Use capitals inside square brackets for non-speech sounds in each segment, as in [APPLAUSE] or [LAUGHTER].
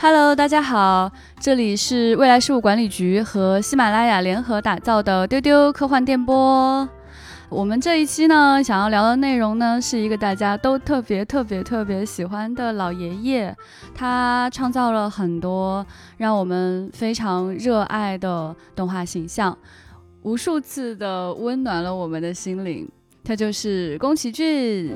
Hello，大家好，这里是未来事务管理局和喜马拉雅联合打造的丢丢科幻电波。我们这一期呢，想要聊的内容呢，是一个大家都特别特别特别喜欢的老爷爷，他创造了很多让我们非常热爱的动画形象，无数次的温暖了我们的心灵。他就是宫崎骏。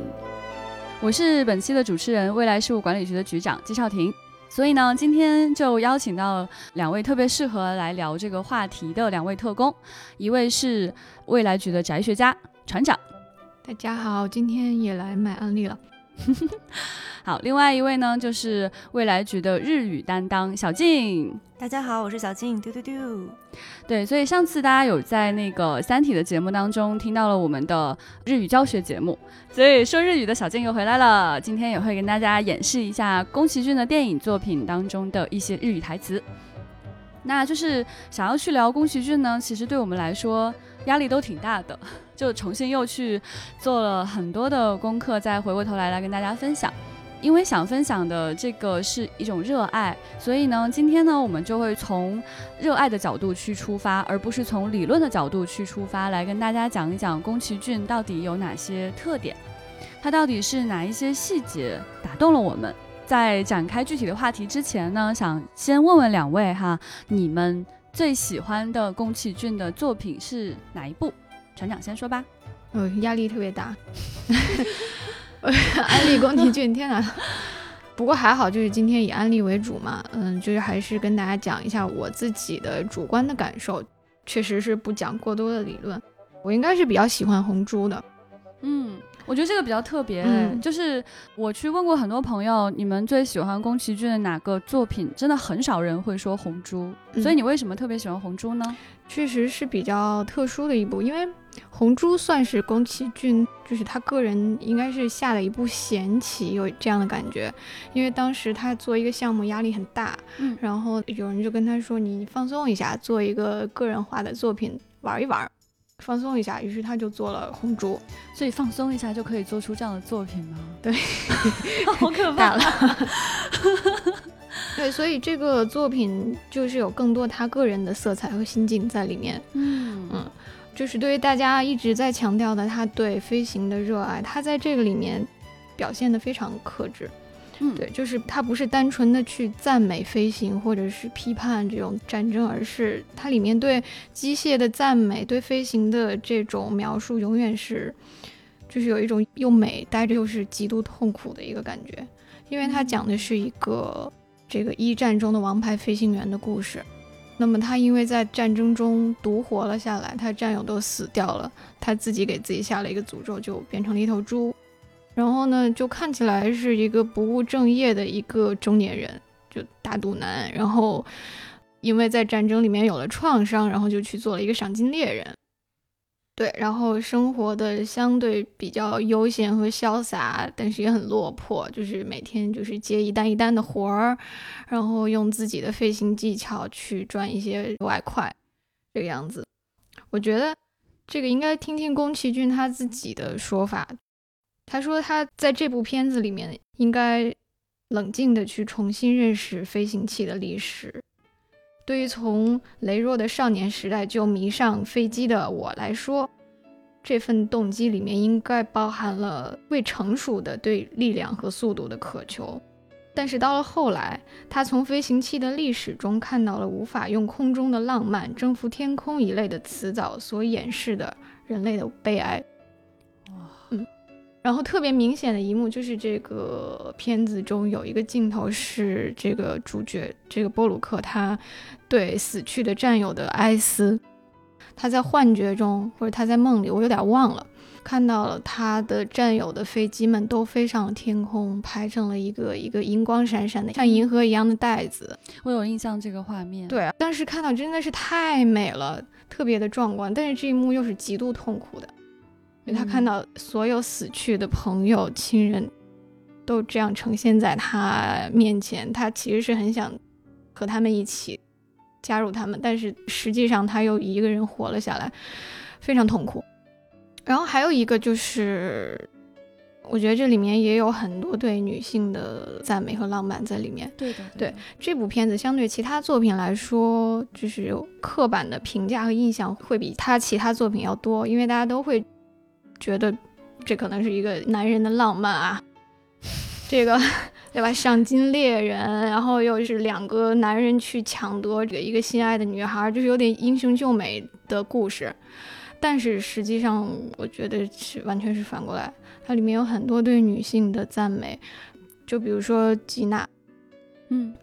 我是本期的主持人，未来事务管理局的局长季少廷。所以呢，今天就邀请到两位特别适合来聊这个话题的两位特工，一位是未来局的宅学家船长，大家好，今天也来买案例了。[LAUGHS] 好，另外一位呢就是未来局的日语担当小静。大家好，我是小静，丢丢丢。对，所以上次大家有在那个《三体》的节目当中听到了我们的日语教学节目，所以说日语的小静又回来了。今天也会跟大家演示一下宫崎骏的电影作品当中的一些日语台词。那就是想要去聊宫崎骏呢，其实对我们来说压力都挺大的，[LAUGHS] 就重新又去做了很多的功课，再回过头来来跟大家分享。因为想分享的这个是一种热爱，所以呢，今天呢，我们就会从热爱的角度去出发，而不是从理论的角度去出发，来跟大家讲一讲宫崎骏到底有哪些特点，它到底是哪一些细节打动了我们。在展开具体的话题之前呢，想先问问两位哈，你们最喜欢的宫崎骏的作品是哪一部？船长先说吧。呃，压力特别大。[LAUGHS] 安利宫崎骏，天哪！不过还好，就是今天以安利为主嘛，嗯，就是还是跟大家讲一下我自己的主观的感受，确实是不讲过多的理论。我应该是比较喜欢红猪的，嗯。我觉得这个比较特别，就是我去问过很多朋友，你们最喜欢宫崎骏的哪个作品？真的很少人会说《红猪》，所以你为什么特别喜欢《红猪》呢？确实是比较特殊的一部，因为《红猪》算是宫崎骏，就是他个人应该是下了一部闲棋，有这样的感觉。因为当时他做一个项目压力很大，嗯，然后有人就跟他说：“你放松一下，做一个个人化的作品玩一玩。”放松一下，于是他就做了红烛，所以放松一下就可以做出这样的作品吗？对，[LAUGHS] 好可怕 [LAUGHS] 了。[LAUGHS] 对，所以这个作品就是有更多他个人的色彩和心境在里面。嗯嗯，就是对于大家一直在强调的他对飞行的热爱，他在这个里面表现的非常克制。嗯，对，就是它不是单纯的去赞美飞行，或者是批判这种战争，而是它里面对机械的赞美，对飞行的这种描述，永远是，就是有一种又美，待着又是极度痛苦的一个感觉。因为它讲的是一个这个一战中的王牌飞行员的故事，那么他因为在战争中独活了下来，他战友都死掉了，他自己给自己下了一个诅咒，就变成了一头猪。然后呢，就看起来是一个不务正业的一个中年人，就大肚腩。然后，因为在战争里面有了创伤，然后就去做了一个赏金猎人。对，然后生活的相对比较悠闲和潇洒，但是也很落魄，就是每天就是接一单一单的活儿，然后用自己的飞行技巧去赚一些外快，这个样子。我觉得这个应该听听宫崎骏他自己的说法。他说他在这部片子里面应该冷静的去重新认识飞行器的历史。对于从羸弱的少年时代就迷上飞机的我来说，这份动机里面应该包含了未成熟的对力量和速度的渴求。但是到了后来，他从飞行器的历史中看到了无法用空中的浪漫征服天空一类的词藻所掩饰的人类的悲哀。然后特别明显的一幕就是这个片子中有一个镜头是这个主角这个波鲁克他对死去的战友的哀思，他在幻觉中或者他在梦里，我有点忘了，看到了他的战友的飞机们都飞上了天空，排成了一个一个银光闪闪的像银河一样的袋子。我有印象这个画面，对，当时看到真的是太美了，特别的壮观，但是这一幕又是极度痛苦的。因为他看到所有死去的朋友、亲人，都这样呈现在他面前，他其实是很想和他们一起加入他们，但是实际上他又一个人活了下来，非常痛苦。然后还有一个就是我觉得这里面也有很多对女性的赞美和浪漫在里面。对的，对这部片子相对其他作品来说，就是刻板的评价和印象会比他其他作品要多，因为大家都会觉得这可能是一个男人的浪漫啊，这个对吧？赏金猎人，然后又是两个男人去抢夺这个一个心爱的女孩，就是有点英雄救美的故事。但是实际上，我觉得是完全是反过来。它里面有很多对女性的赞美，就比如说吉娜，嗯，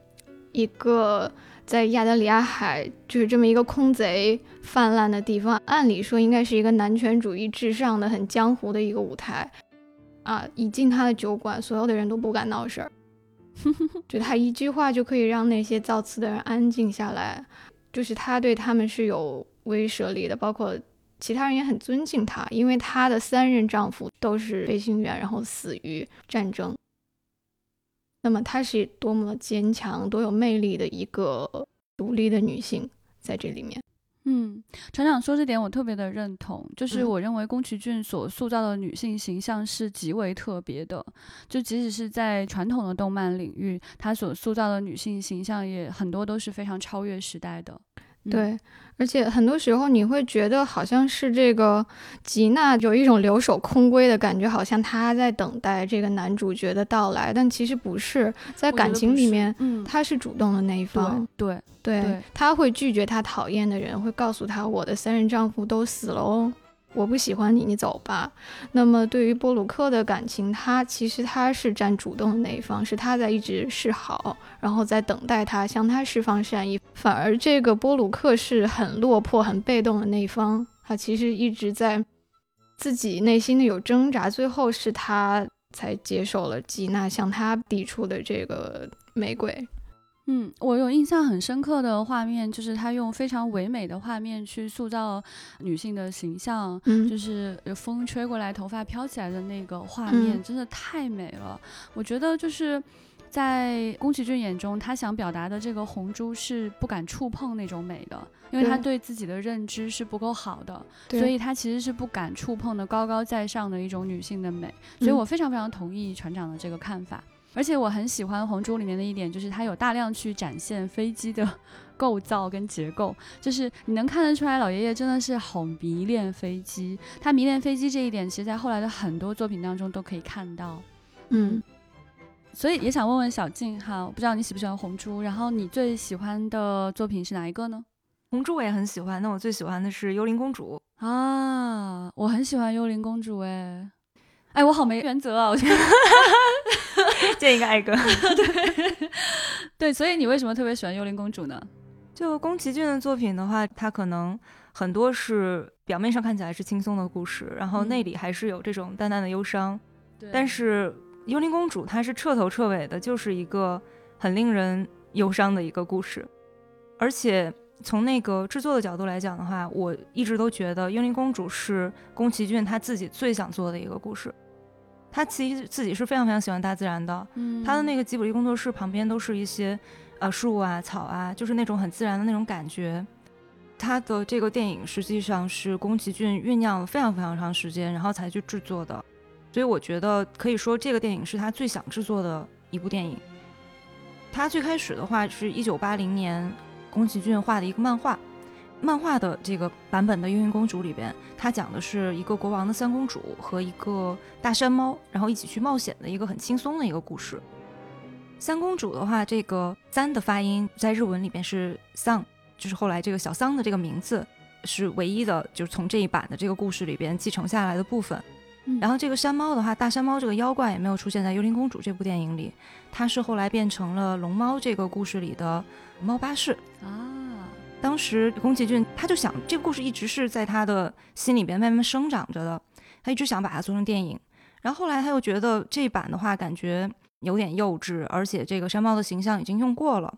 一个在亚得里亚海就是这么一个空贼泛滥的地方，按理说应该是一个男权主义至上的很江湖的一个舞台啊。一进他的酒馆，所有的人都不敢闹事儿，[LAUGHS] 就他一句话就可以让那些造次的人安静下来，就是他对他们是有威慑力的，包括。其他人也很尊敬她，因为她的三任丈夫都是飞行员，然后死于战争。那么她是多么坚强、多有魅力的一个独立的女性，在这里面。嗯，船长说这点我特别的认同，就是我认为宫崎骏所塑造的女性形象是极为特别的，就即使是在传统的动漫领域，他所塑造的女性形象也很多都是非常超越时代的。对，而且很多时候你会觉得好像是这个吉娜有一种留守空闺的感觉，好像她在等待这个男主角的到来，但其实不是，在感情里面，嗯，她是主动的那一方，对对，她会拒绝她讨厌的人，会告诉她我的三任丈夫都死了哦。我不喜欢你，你走吧。那么对于波鲁克的感情，他其实他是占主动的那一方，是他在一直示好，然后在等待他向他释放善意。反而这个波鲁克是很落魄、很被动的那一方，他其实一直在自己内心的有挣扎，最后是他才接受了吉娜向他递出的这个玫瑰。嗯，我有印象很深刻的画面，就是他用非常唯美的画面去塑造女性的形象，嗯，就是风吹过来，头发飘起来的那个画面，真的太美了。我觉得就是在宫崎骏眼中，他想表达的这个红珠是不敢触碰那种美的，因为他对自己的认知是不够好的，所以他其实是不敢触碰的高高在上的一种女性的美。所以我非常非常同意船长的这个看法。而且我很喜欢《红猪》里面的一点，就是它有大量去展现飞机的 [LAUGHS] 构造跟结构，就是你能看得出来，老爷爷真的是好迷恋飞机。他迷恋飞机这一点，其实在后来的很多作品当中都可以看到。嗯，所以也想问问小静哈，我不知道你喜不喜欢《红猪》，然后你最喜欢的作品是哪一个呢？《红猪》我也很喜欢，那我最喜欢的是《幽灵公主》啊，我很喜欢《幽灵公主》哎。哎，我好没原则啊！我觉得 [LAUGHS] 见一个爱个。[LAUGHS] 对对，所以你为什么特别喜欢《幽灵公主》呢？就宫崎骏的作品的话，它可能很多是表面上看起来是轻松的故事，然后内里还是有这种淡淡的忧伤。但是《幽灵公主》它是彻头彻尾的，就是一个很令人忧伤的一个故事，而且。从那个制作的角度来讲的话，我一直都觉得《幽灵公主》是宫崎骏他自己最想做的一个故事。他其实自己是非常非常喜欢大自然的，他的那个吉卜力工作室旁边都是一些呃树啊、草啊，就是那种很自然的那种感觉。他的这个电影实际上是宫崎骏酝酿了非常非常长时间，然后才去制作的。所以我觉得可以说这个电影是他最想制作的一部电影。他最开始的话是一九八零年。宫崎骏画的一个漫画，漫画的这个版本的《幽灵公主》里边，它讲的是一个国王的三公主和一个大山猫，然后一起去冒险的一个很轻松的一个故事。三公主的话，这个“三”的发音在日文里边是“桑”，就是后来这个小桑的这个名字是唯一的，就是从这一版的这个故事里边继承下来的部分。然后这个山猫的话，大山猫这个妖怪也没有出现在《幽灵公主》这部电影里，它是后来变成了龙猫这个故事里的猫巴士啊。当时宫崎骏他就想，这个故事一直是在他的心里边慢慢生长着的，他一直想把它做成电影。然后后来他又觉得这版的话感觉有点幼稚，而且这个山猫的形象已经用过了，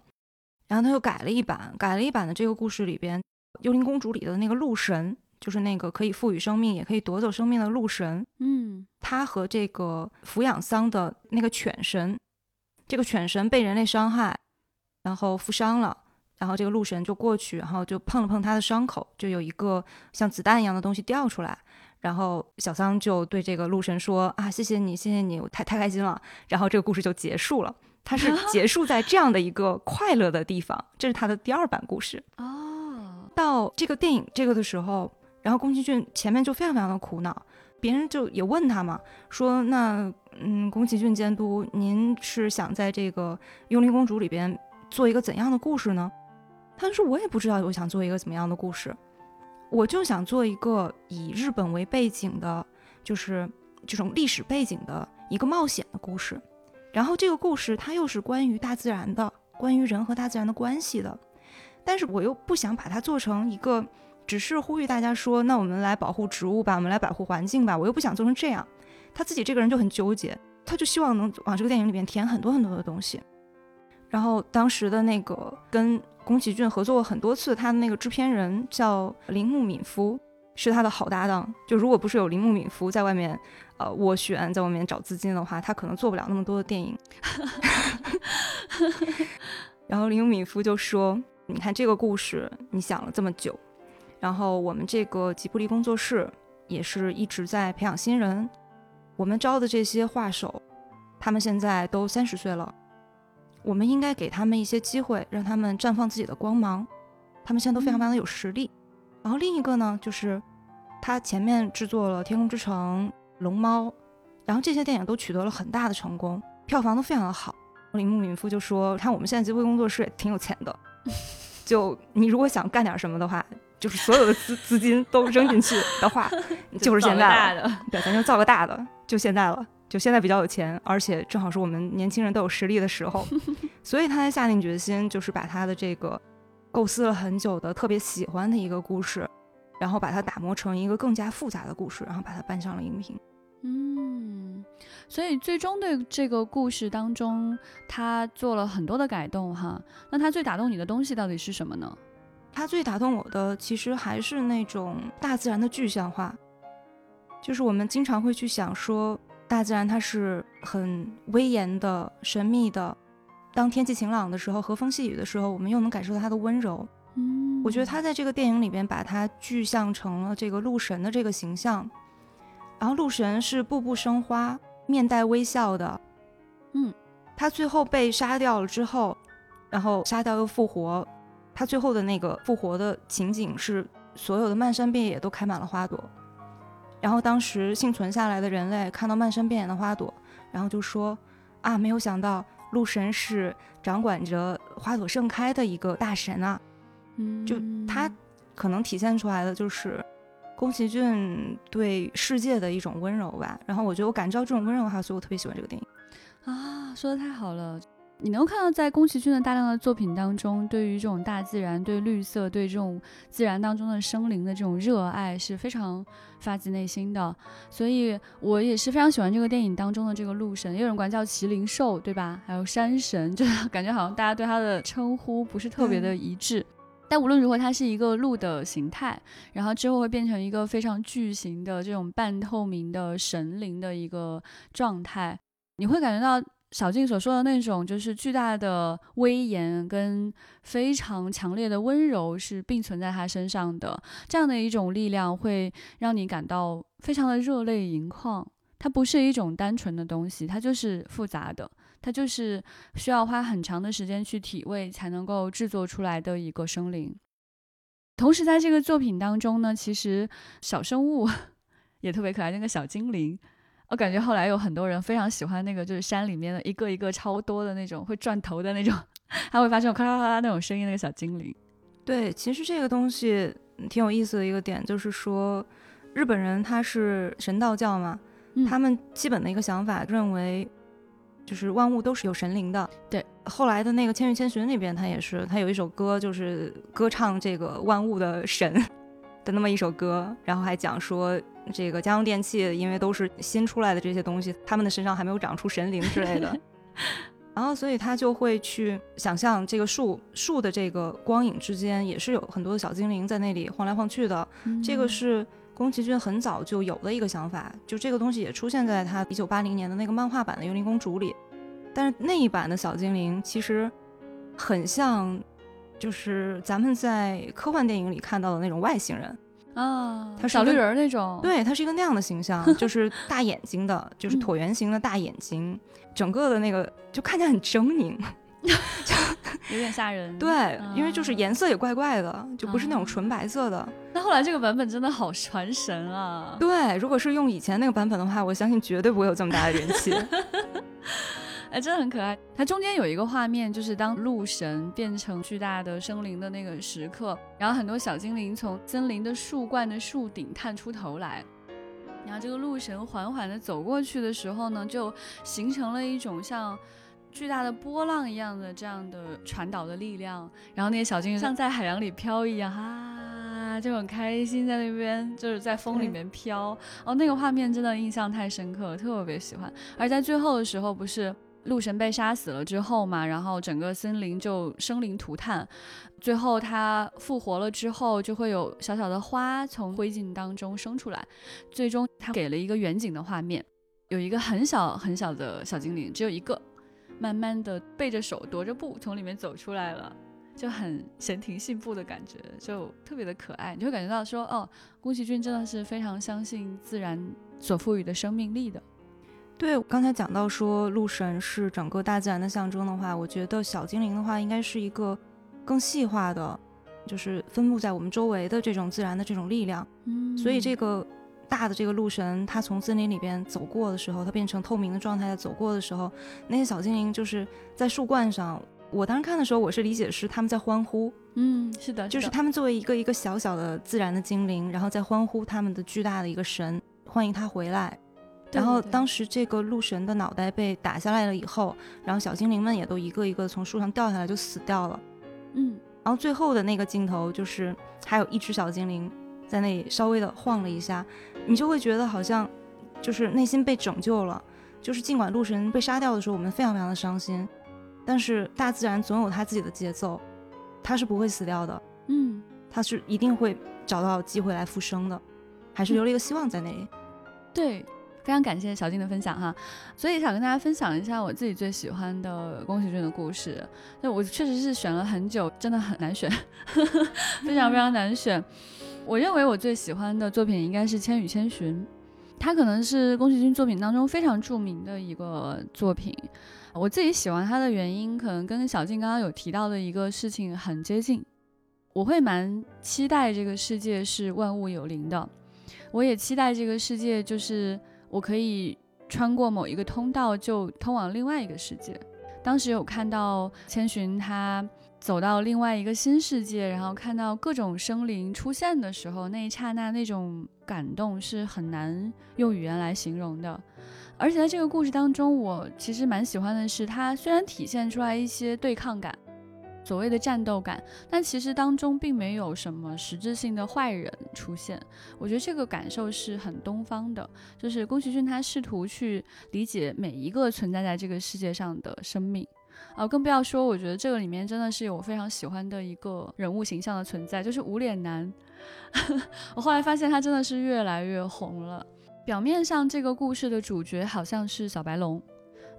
然后他又改了一版，改了一版的这个故事里边，幽灵公主里的那个鹿神。就是那个可以赋予生命，也可以夺走生命的鹿神。嗯，他和这个抚养桑的那个犬神，这个犬神被人类伤害，然后负伤了，然后这个鹿神就过去，然后就碰了碰他的伤口，就有一个像子弹一样的东西掉出来，然后小桑就对这个鹿神说啊，谢谢你，谢谢你，我太太开心了。然后这个故事就结束了，它是 [LAUGHS] 结束在这样的一个快乐的地方，这是他的第二版故事哦。到这个电影这个的时候，然后宫崎骏前面就非常非常的苦恼，别人就也问他嘛，说那嗯，宫崎骏监督，您是想在这个《幽灵公主》里边做一个怎样的故事呢？他说我也不知道，我想做一个怎么样的故事。我就想做一个以日本为背景的，就是这种历史背景的一个冒险的故事。然后这个故事它又是关于大自然的，关于人和大自然的关系的。但是我又不想把它做成一个，只是呼吁大家说，那我们来保护植物吧，我们来保护环境吧。我又不想做成这样。他自己这个人就很纠结，他就希望能往这个电影里面填很多很多的东西。然后当时的那个跟。宫崎骏合作过很多次，他的那个制片人叫铃木敏夫，是他的好搭档。就如果不是有铃木敏夫在外面，呃，斡旋，在外面找资金的话，他可能做不了那么多的电影。[LAUGHS] 然后铃木敏夫就说：“你看这个故事，你想了这么久，然后我们这个吉卜力工作室也是一直在培养新人，我们招的这些画手，他们现在都三十岁了。”我们应该给他们一些机会，让他们绽放自己的光芒。他们现在都非常非常的有实力。然后另一个呢，就是他前面制作了《天空之城》《龙猫》，然后这些电影都取得了很大的成功，票房都非常的好。铃木敏夫就说：“看我们现在吉卜力工作室也挺有钱的，[LAUGHS] 就你如果想干点什么的话，就是所有的资资金都扔进去的话，[LAUGHS] 就是现在了。对，咱就造个大的，就现在了。”就现在比较有钱，而且正好是我们年轻人都有实力的时候，[LAUGHS] 所以他才下定决心，就是把他的这个构思了很久的、特别喜欢的一个故事，然后把它打磨成一个更加复杂的故事，然后把它搬上了荧屏。嗯，所以最终对这个故事当中，他做了很多的改动哈。那他最打动你的东西到底是什么呢？他最打动我的其实还是那种大自然的具象化，就是我们经常会去想说。大自然它是很威严的、神秘的。当天气晴朗的时候，和风细雨的时候，我们又能感受到它的温柔。嗯，我觉得他在这个电影里边把它具象成了这个鹿神的这个形象。然后鹿神是步步生花、面带微笑的。嗯，他最后被杀掉了之后，然后杀掉又复活。他最后的那个复活的情景是，所有的漫山遍野都开满了花朵。然后当时幸存下来的人类看到漫山遍野的花朵，然后就说：“啊，没有想到鹿神是掌管着花朵盛开的一个大神啊！”嗯，就他可能体现出来的就是宫崎骏对世界的一种温柔吧。然后我觉得我感知到这种温柔的话，所以我特别喜欢这个电影。啊，说的太好了。你能看到，在宫崎骏的大量的作品当中，对于这种大自然、对绿色、对这种自然当中的生灵的这种热爱是非常发自内心的。所以我也是非常喜欢这个电影当中的这个鹿神，也有人管叫麒麟兽，对吧？还有山神，[LAUGHS] 就感觉好像大家对他的称呼不是特别的一致。但无论如何，它是一个鹿的形态，然后之后会变成一个非常巨型的这种半透明的神灵的一个状态，你会感觉到。小静所说的那种，就是巨大的威严跟非常强烈的温柔是并存在他身上的，这样的一种力量会让你感到非常的热泪盈眶。它不是一种单纯的东西，它就是复杂的，它就是需要花很长的时间去体味才能够制作出来的一个生灵。同时，在这个作品当中呢，其实小生物 [LAUGHS] 也特别可爱，那个小精灵。我感觉后来有很多人非常喜欢那个，就是山里面的一个一个超多的那种会转头的那种，[LAUGHS] 还会发出咔啦咔啦那种声音那个小精灵。对，其实这个东西挺有意思的一个点，就是说日本人他是神道教嘛，他们基本的一个想法认为，就是万物都是有神灵的。对，后来的那个《千与千寻》里边，他也是，他有一首歌就是歌唱这个万物的神 [LAUGHS] 的那么一首歌，然后还讲说。这个家用电器，因为都是新出来的这些东西，他们的身上还没有长出神灵之类的，[LAUGHS] 然后所以他就会去想象这个树树的这个光影之间也是有很多的小精灵在那里晃来晃去的。这个是宫崎骏很早就有的一个想法，就这个东西也出现在他一九八零年的那个漫画版的《幽灵公主》里，但是那一版的小精灵其实很像，就是咱们在科幻电影里看到的那种外星人。啊，他小绿人那种，对，他是一个那样的形象，[LAUGHS] 就是大眼睛的，就是椭圆形的大眼睛，整个的那个就看起来很狰狞，[LAUGHS] 就 [LAUGHS] 有点吓人。对，因为就是颜色也怪怪的，就不是那种纯白色的。那后来这个版本真的好传神啊！对，如果是用以前那个版本的话，我相信绝对不会有这么大的人气。哎，真的很可爱。它中间有一个画面，就是当鹿神变成巨大的生灵的那个时刻，然后很多小精灵从森林的树冠的树顶探出头来，然后这个鹿神缓缓地走过去的时候呢，就形成了一种像巨大的波浪一样的这样的传导的力量，然后那些小精灵像在海洋里飘一样，哈，就很开心在那边就是在风里面飘。哦，那个画面真的印象太深刻，特别喜欢。而在最后的时候，不是。鹿神被杀死了之后嘛，然后整个森林就生灵涂炭，最后他复活了之后，就会有小小的花从灰烬当中生出来，最终他给了一个远景的画面，有一个很小很小的小精灵，只有一个，慢慢的背着手踱着步从里面走出来了，就很闲庭信步的感觉，就特别的可爱，你会感觉到说，哦，宫崎骏真的是非常相信自然所赋予的生命力的。对，刚才讲到说鹿神是整个大自然的象征的话，我觉得小精灵的话应该是一个更细化的，就是分布在我们周围的这种自然的这种力量。嗯，所以这个大的这个鹿神，它从森林里边走过的时候，它变成透明的状态走过的时候，那些小精灵就是在树冠上。我当时看的时候，我是理解是他们在欢呼。嗯，是的，就是他们作为一个一个小小的自然的精灵，然后在欢呼他们的巨大的一个神，欢迎他回来。然后当时这个鹿神的脑袋被打下来了以后，然后小精灵们也都一个一个从树上掉下来就死掉了。嗯，然后最后的那个镜头就是还有一只小精灵在那里稍微的晃了一下，你就会觉得好像就是内心被拯救了。就是尽管鹿神被杀掉的时候，我们非常非常的伤心，但是大自然总有它自己的节奏，它是不会死掉的。嗯，它是一定会找到机会来复生的，还是留了一个希望在那里。对。非常感谢小静的分享哈，所以想跟大家分享一下我自己最喜欢的宫崎骏的故事。那我确实是选了很久，真的很难选，[LAUGHS] 非常非常难选。我认为我最喜欢的作品应该是《千与千寻》，它可能是宫崎骏作品当中非常著名的一个作品。我自己喜欢它的原因，可能跟小静刚刚有提到的一个事情很接近。我会蛮期待这个世界是万物有灵的，我也期待这个世界就是。我可以穿过某一个通道，就通往另外一个世界。当时有看到千寻他走到另外一个新世界，然后看到各种生灵出现的时候，那一刹那那种感动是很难用语言来形容的。而且在这个故事当中，我其实蛮喜欢的是，它虽然体现出来一些对抗感。所谓的战斗感，但其实当中并没有什么实质性的坏人出现。我觉得这个感受是很东方的，就是宫崎骏他试图去理解每一个存在在这个世界上的生命，啊，更不要说，我觉得这个里面真的是有我非常喜欢的一个人物形象的存在，就是无脸男。[LAUGHS] 我后来发现他真的是越来越红了。表面上这个故事的主角好像是小白龙。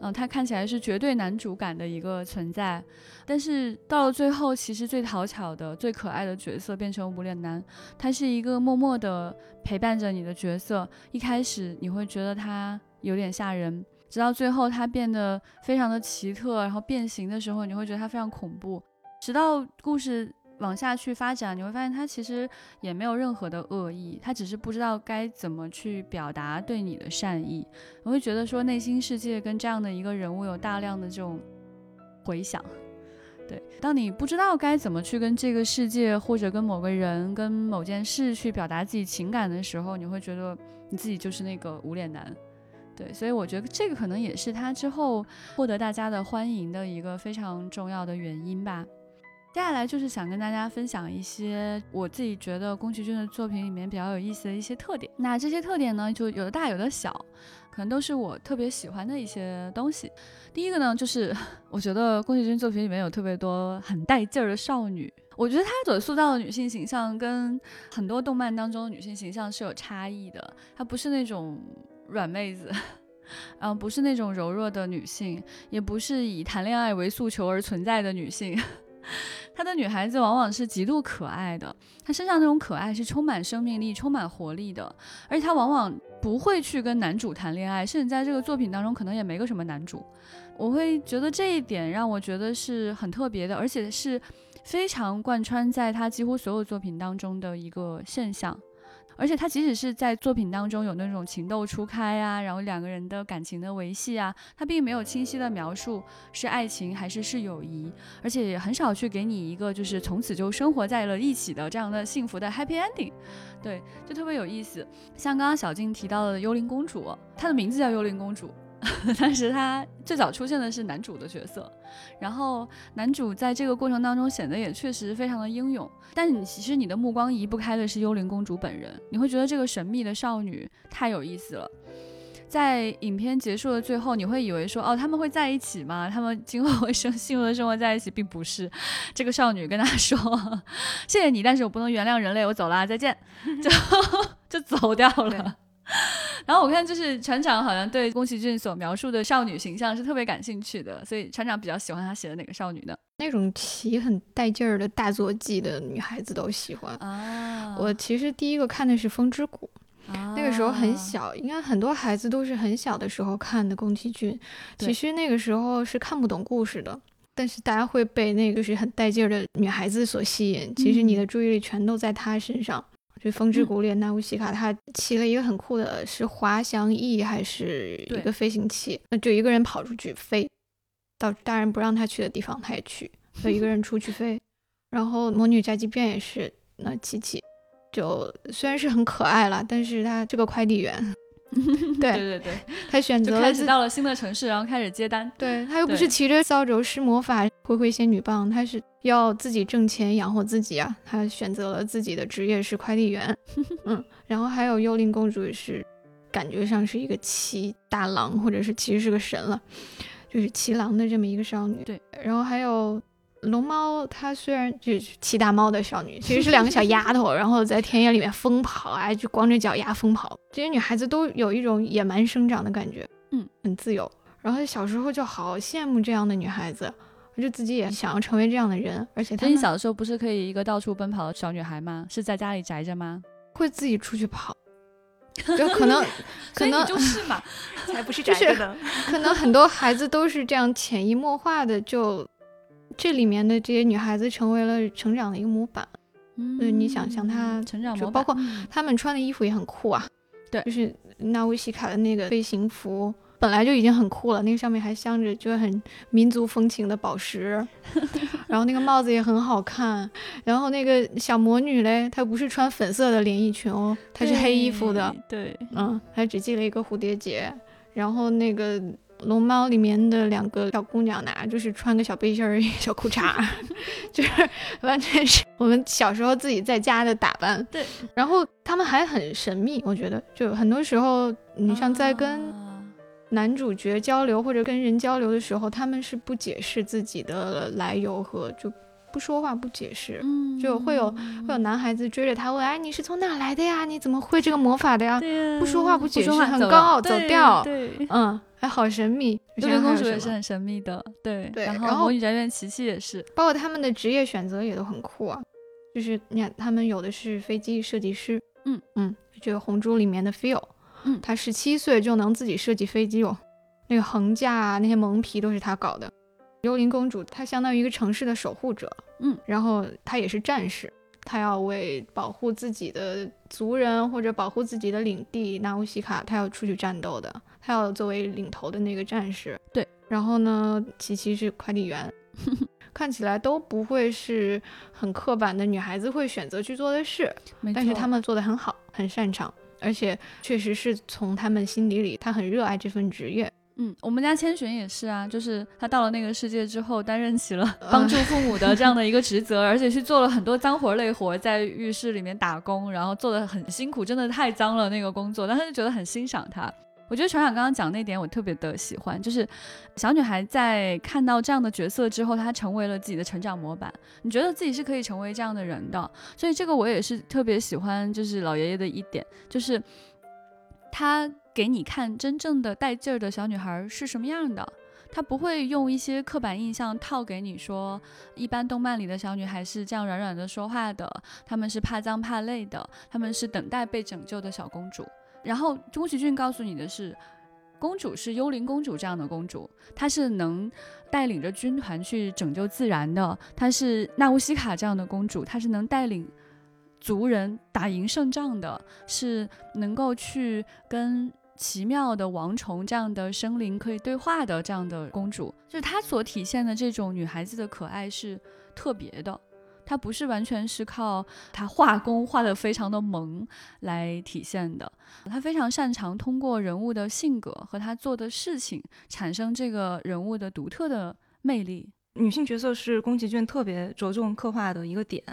嗯，他看起来是绝对男主感的一个存在，但是到了最后，其实最讨巧的、最可爱的角色变成无脸男。他是一个默默的陪伴着你的角色。一开始你会觉得他有点吓人，直到最后他变得非常的奇特，然后变形的时候，你会觉得他非常恐怖。直到故事。往下去发展，你会发现他其实也没有任何的恶意，他只是不知道该怎么去表达对你的善意。我会觉得说，内心世界跟这样的一个人物有大量的这种回响。对，当你不知道该怎么去跟这个世界或者跟某个人、跟某件事去表达自己情感的时候，你会觉得你自己就是那个无脸男。对，所以我觉得这个可能也是他之后获得大家的欢迎的一个非常重要的原因吧。接下来就是想跟大家分享一些我自己觉得宫崎骏的作品里面比较有意思的一些特点。那这些特点呢，就有的大有的小，可能都是我特别喜欢的一些东西。第一个呢，就是 [LAUGHS] 我觉得宫崎骏作品里面有特别多很带劲儿的少女。我觉得他所塑造的女性形象跟很多动漫当中女性形象是有差异的。她不是那种软妹子，嗯，不是那种柔弱的女性，也不是以谈恋爱为诉求而存在的女性。他的女孩子往往是极度可爱的，她身上那种可爱是充满生命力、充满活力的，而且她往往不会去跟男主谈恋爱，甚至在这个作品当中可能也没个什么男主。我会觉得这一点让我觉得是很特别的，而且是非常贯穿在他几乎所有作品当中的一个现象。而且他即使是在作品当中有那种情窦初开啊，然后两个人的感情的维系啊，他并没有清晰的描述是爱情还是是友谊，而且也很少去给你一个就是从此就生活在了一起的这样的幸福的 happy ending，对，就特别有意思。像刚刚小静提到的幽灵公主，她的名字叫幽灵公主。[LAUGHS] 但是他最早出现的是男主的角色，然后男主在这个过程当中显得也确实非常的英勇，但你其实你的目光移不开的是幽灵公主本人，你会觉得这个神秘的少女太有意思了。在影片结束的最后，你会以为说哦他们会在一起吗？他们今后会生幸福的生活在一起，并不是。这个少女跟他说谢谢你，但是我不能原谅人类，我走了，再见，[LAUGHS] 就就走掉了。[LAUGHS] 然后我看，就是船长好像对宫崎骏所描述的少女形象是特别感兴趣的，所以船长比较喜欢他写的哪个少女呢？那种骑很带劲儿的大坐骑的女孩子都喜欢啊。我其实第一个看的是《风之谷》，那个时候很小，应该很多孩子都是很小的时候看的宫崎骏。其实那个时候是看不懂故事的，但是大家会被那个是很带劲儿的女孩子所吸引。其实你的注意力全都在她身上。就《风之谷》里，纳乌西卡他骑了一个很酷的，是滑翔翼还是一个飞行器？那就一个人跑出去飞，到大人不让他去的地方，他也去，就一个人出去飞。然后《魔女宅急便》也是，那琪琪就虽然是很可爱了，但是他这个快递员。[LAUGHS] 对对对，他选择开始到了新的城市，然后开始接单。对他又不是骑着扫帚施魔法挥挥仙女棒，他是要自己挣钱养活自己啊。他选择了自己的职业是快递员。[LAUGHS] 嗯，然后还有幽灵公主也是，感觉上是一个骑大狼，或者是其实是个神了，就是骑狼的这么一个少女。对，然后还有。龙猫，它虽然就是骑大猫的少女，其实是两个小丫头，然后在田野里面疯跑啊，就光着脚丫疯跑。这些女孩子都有一种野蛮生长的感觉，嗯，很自由。然后小时候就好羡慕这样的女孩子，我就自己也想要成为这样的人。而且，你小的时候不是可以一个到处奔跑的小女孩吗？是在家里宅着吗？会自己出去跑，就可能，[LAUGHS] 可能就是嘛，[LAUGHS] 才不是宅着的。可能很多孩子都是这样潜移默化的就。这里面的这些女孩子成为了成长的一个模板，嗯，你想象她成长模板，包括她们穿的衣服也很酷啊，对，就是纳乌西卡的那个飞行服本来就已经很酷了，那个上面还镶着就很民族风情的宝石，[LAUGHS] 然后那个帽子也很好看，然后那个小魔女嘞，她不是穿粉色的连衣裙哦，她是黑衣服的，对，嗯，还只系了一个蝴蝶结，然后那个。龙猫里面的两个小姑娘呢，就是穿个小背心儿、[LAUGHS] 小裤衩，[LAUGHS] 就是完全是我们小时候自己在家的打扮。对，然后他们还很神秘，我觉得就很多时候，你像在跟男主角交流或者跟人交流的时候，他们是不解释自己的来由和就。不说话不解释，嗯，就会有会有男孩子追着他问，哎，你是从哪来的呀？你怎么会这个魔法的呀？不说话不解释，很高傲，走掉，对，嗯，还好神秘。幽灵公主也是很神秘的，对，对。然后魔女宅院琪琪也是，包括他们的职业选择也都很酷啊。就是你看，他们有的是飞机设计师，嗯嗯，这个红猪里面的 Phil，嗯，他十七岁就能自己设计飞机哦，那个横架啊，那些蒙皮都是他搞的。幽灵公主，她相当于一个城市的守护者，嗯，然后她也是战士，她要为保护自己的族人或者保护自己的领地纳乌西卡，她要出去战斗的，她要作为领头的那个战士。对，然后呢，琪琪是快递员，[LAUGHS] 看起来都不会是很刻板的女孩子会选择去做的事，但是他们做的很好，很擅长，而且确实是从他们心底里，她很热爱这份职业。嗯，我们家千寻也是啊，就是他到了那个世界之后，担任起了帮助父母的这样的 [LAUGHS] 一个职责，而且去做了很多脏活累活，在浴室里面打工，然后做的很辛苦，真的太脏了那个工作，但是就觉得很欣赏他。我觉得船长刚刚讲那点我特别的喜欢，就是小女孩在看到这样的角色之后，她成为了自己的成长模板，你觉得自己是可以成为这样的人的，所以这个我也是特别喜欢，就是老爷爷的一点，就是他。给你看真正的带劲儿的小女孩是什么样的？他不会用一些刻板印象套给你说，一般动漫里的小女孩是这样软软的说话的，她们是怕脏怕累的，她们是等待被拯救的小公主。然后宫崎骏告诉你的是，公主是幽灵公主这样的公主，她是能带领着军团去拯救自然的，她是纳乌西卡这样的公主，她是能带领族人打赢胜仗的，是能够去跟。奇妙的王虫这样的生灵可以对话的这样的公主，就是她所体现的这种女孩子的可爱是特别的，她不是完全是靠她画工画的非常的萌来体现的，她非常擅长通过人物的性格和她做的事情产生这个人物的独特的魅力。女性角色是宫崎骏特别着重刻画的一个点，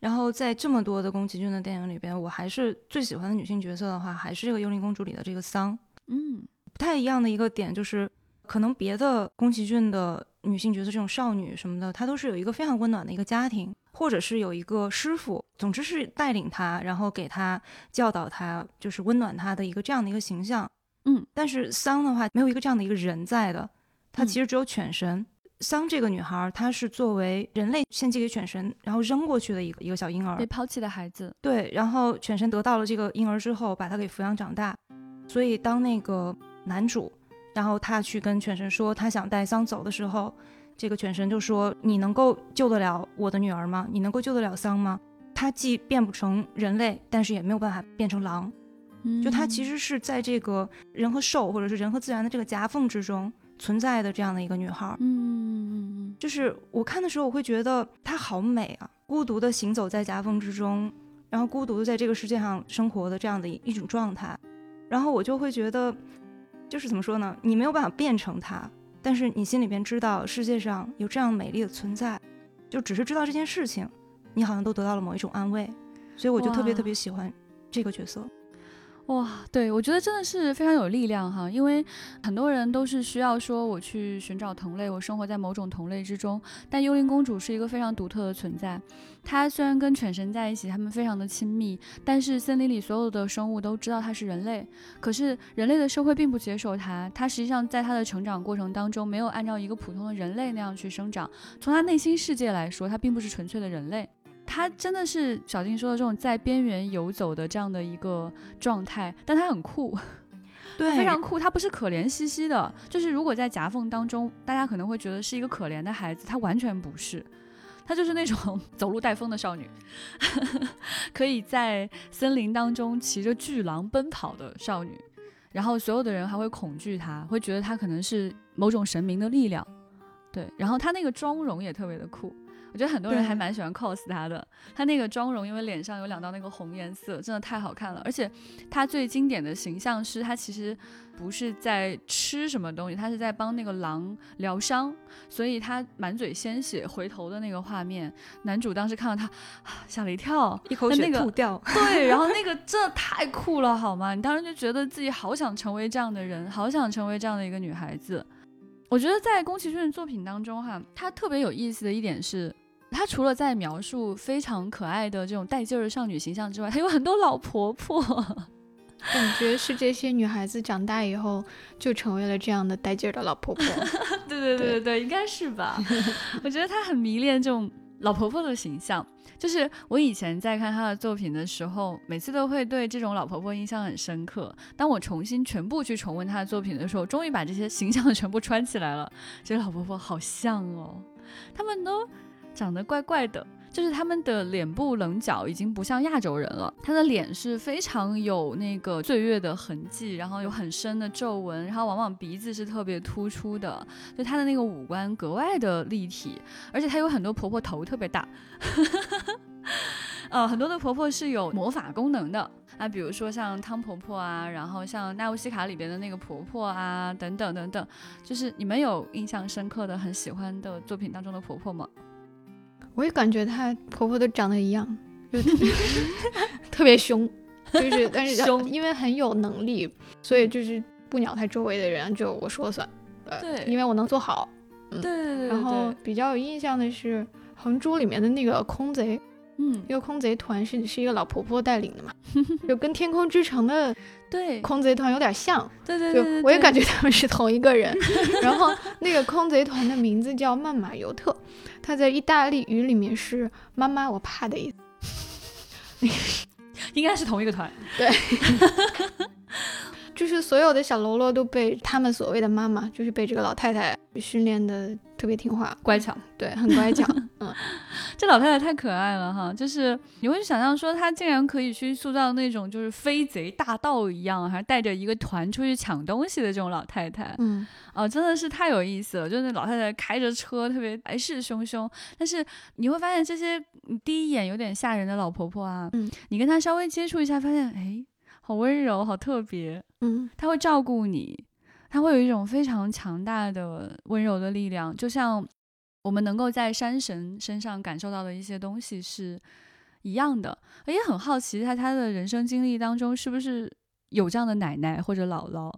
然后在这么多的宫崎骏的电影里边，我还是最喜欢的女性角色的话，还是这个《幽灵公主》里的这个桑。嗯，不太一样的一个点就是，可能别的宫崎骏的女性角色，这种少女什么的，她都是有一个非常温暖的一个家庭，或者是有一个师傅，总之是带领她，然后给她教导她，就是温暖她的一个这样的一个形象。嗯，但是桑的话，没有一个这样的一个人在的，她其实只有犬神。桑这个女孩，她是作为人类献祭给犬神，然后扔过去的一个一个小婴儿，被抛弃的孩子。对，然后犬神得到了这个婴儿之后，把他给抚养长大。所以当那个男主，然后他去跟犬神说他想带桑走的时候，这个犬神就说：“你能够救得了我的女儿吗？你能够救得了桑吗？他既变不成人类，但是也没有办法变成狼。就他其实是在这个人和兽，或者是人和自然的这个夹缝之中。”存在的这样的一个女孩，嗯，就是我看的时候，我会觉得她好美啊，孤独的行走在夹缝之中，然后孤独的在这个世界上生活的这样的一种状态，然后我就会觉得，就是怎么说呢？你没有办法变成她，但是你心里边知道世界上有这样美丽的存在，就只是知道这件事情，你好像都得到了某一种安慰，所以我就特别特别喜欢这个角色。哇，对我觉得真的是非常有力量哈，因为很多人都是需要说我去寻找同类，我生活在某种同类之中。但幽灵公主是一个非常独特的存在，她虽然跟犬神在一起，他们非常的亲密，但是森林里所有的生物都知道她是人类，可是人类的社会并不接受她。她实际上在她的成长过程当中，没有按照一个普通的人类那样去生长。从她内心世界来说，她并不是纯粹的人类。他真的是小静说的这种在边缘游走的这样的一个状态，但他很酷，[LAUGHS] 对，非常酷。他不是可怜兮兮的，就是如果在夹缝当中，大家可能会觉得是一个可怜的孩子，他完全不是，他就是那种 [LAUGHS] 走路带风的少女，[LAUGHS] 可以在森林当中骑着巨狼奔跑的少女，然后所有的人还会恐惧她，会觉得她可能是某种神明的力量，对，然后她那个妆容也特别的酷。我觉得很多人还蛮喜欢 cos 她的，她那个妆容，因为脸上有两道那个红颜色，真的太好看了。而且她最经典的形象是她其实不是在吃什么东西，她是在帮那个狼疗伤，所以她满嘴鲜血回头的那个画面，男主当时看到他吓了一跳，一口血吐掉。对，[LAUGHS] 然后那个真的太酷了，好吗？你当时就觉得自己好想成为这样的人，好想成为这样的一个女孩子。我觉得在宫崎骏的作品当中，哈，他特别有意思的一点是。他除了在描述非常可爱的这种带劲儿的少女形象之外，他有很多老婆婆，[LAUGHS] 感觉是这些女孩子长大以后就成为了这样的带劲儿的老婆婆。[LAUGHS] 对对对对对，应该是吧？[LAUGHS] 我觉得他很迷恋这种老婆婆的形象。就是我以前在看他的作品的时候，每次都会对这种老婆婆印象很深刻。当我重新全部去重温他的作品的时候，终于把这些形象 [LAUGHS] 全部穿起来了。这些老婆婆好像哦，他们都。长得怪怪的，就是他们的脸部棱角已经不像亚洲人了。他的脸是非常有那个岁月的痕迹，然后有很深的皱纹，然后往往鼻子是特别突出的，就他的那个五官格外的立体。而且他有很多婆婆头特别大，呃，很多的婆婆是有魔法功能的啊，比如说像汤婆婆啊，然后像《纳乌西卡》里边的那个婆婆啊，等等等等。就是你们有印象深刻的、很喜欢的作品当中的婆婆吗？我也感觉她婆婆都长得一样，就 [LAUGHS] 特别凶，就是但是凶，因为很有能力，所以就是不鸟她周围的人，就我说了算。对，因为我能做好。对对对。然后比较有印象的是《横珠》里面的那个空贼，嗯，一个空贼团是是一个老婆婆带领的嘛，[LAUGHS] 就跟天空之城的对空贼团有点像。对对对，我也感觉他们是同一个人。[LAUGHS] 然后那个空贼团的名字叫曼马尤特，他在意大利语里面是“妈妈，我怕”的意思。[LAUGHS] 应该是同一个团。[LAUGHS] 对。就是所有的小喽啰都被他们所谓的妈妈，就是被这个老太太训练的特别听话、乖巧，对，很乖巧。[LAUGHS] 嗯，这老太太太可爱了哈，就是你会想象说她竟然可以去塑造那种就是飞贼大盗一样，还带着一个团出去抢东西的这种老太太。嗯，哦，真的是太有意思了，就是那老太太开着车特别来势汹汹，但是你会发现这些第一眼有点吓人的老婆婆啊，嗯，你跟她稍微接触一下，发现哎。好温柔，好特别，嗯，他会照顾你，他会有一种非常强大的温柔的力量，就像我们能够在山神身上感受到的一些东西是一样的。我也很好奇，在他的人生经历当中，是不是有这样的奶奶或者姥姥？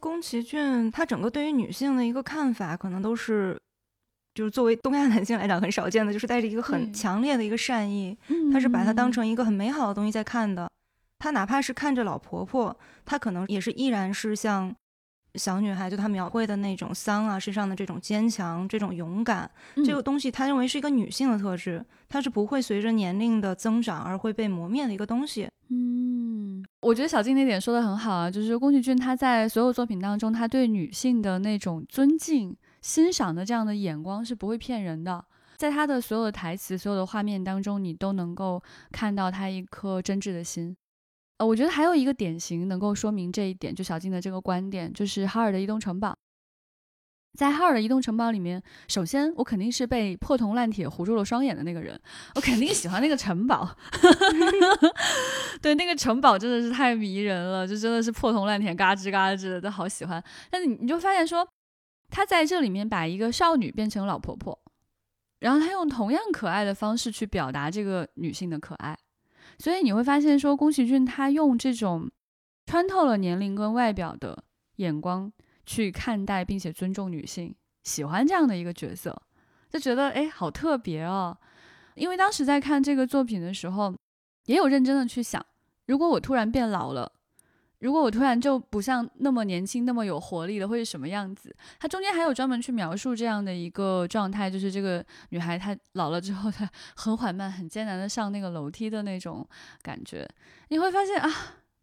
宫崎骏他整个对于女性的一个看法，可能都是，就是作为东亚男性来讲很少见的，就是带着一个很强烈的一个善意，他是把它当成一个很美好的东西在看的。他哪怕是看着老婆婆，他可能也是依然是像小女孩，就她描绘的那种桑啊身上的这种坚强、这种勇敢，这个东西她认为是一个女性的特质，它是不会随着年龄的增长而会被磨灭的一个东西。嗯，我觉得小静那点说的很好啊，就是宫崎骏他在所有作品当中，他对女性的那种尊敬、欣赏的这样的眼光是不会骗人的，在他的所有的台词、所有的画面当中，你都能够看到他一颗真挚的心。呃，我觉得还有一个典型能够说明这一点，就小静的这个观点，就是哈尔的移动城堡。在哈尔的移动城堡里面，首先我肯定是被破铜烂铁糊住了双眼的那个人，我肯定喜欢那个城堡。[LAUGHS] 对，那个城堡真的是太迷人了，就真的是破铜烂铁，嘎吱嘎吱的，都好喜欢。但是你你就发现说，他在这里面把一个少女变成老婆婆，然后他用同样可爱的方式去表达这个女性的可爱。所以你会发现，说宫崎骏他用这种穿透了年龄跟外表的眼光去看待并且尊重女性，喜欢这样的一个角色，就觉得哎，好特别哦。因为当时在看这个作品的时候，也有认真的去想，如果我突然变老了。如果我突然就不像那么年轻、那么有活力了，会是什么样子？它中间还有专门去描述这样的一个状态，就是这个女孩她 [LAUGHS] 老了之后，她很缓慢、很艰难的上那个楼梯的那种感觉。你会发现啊，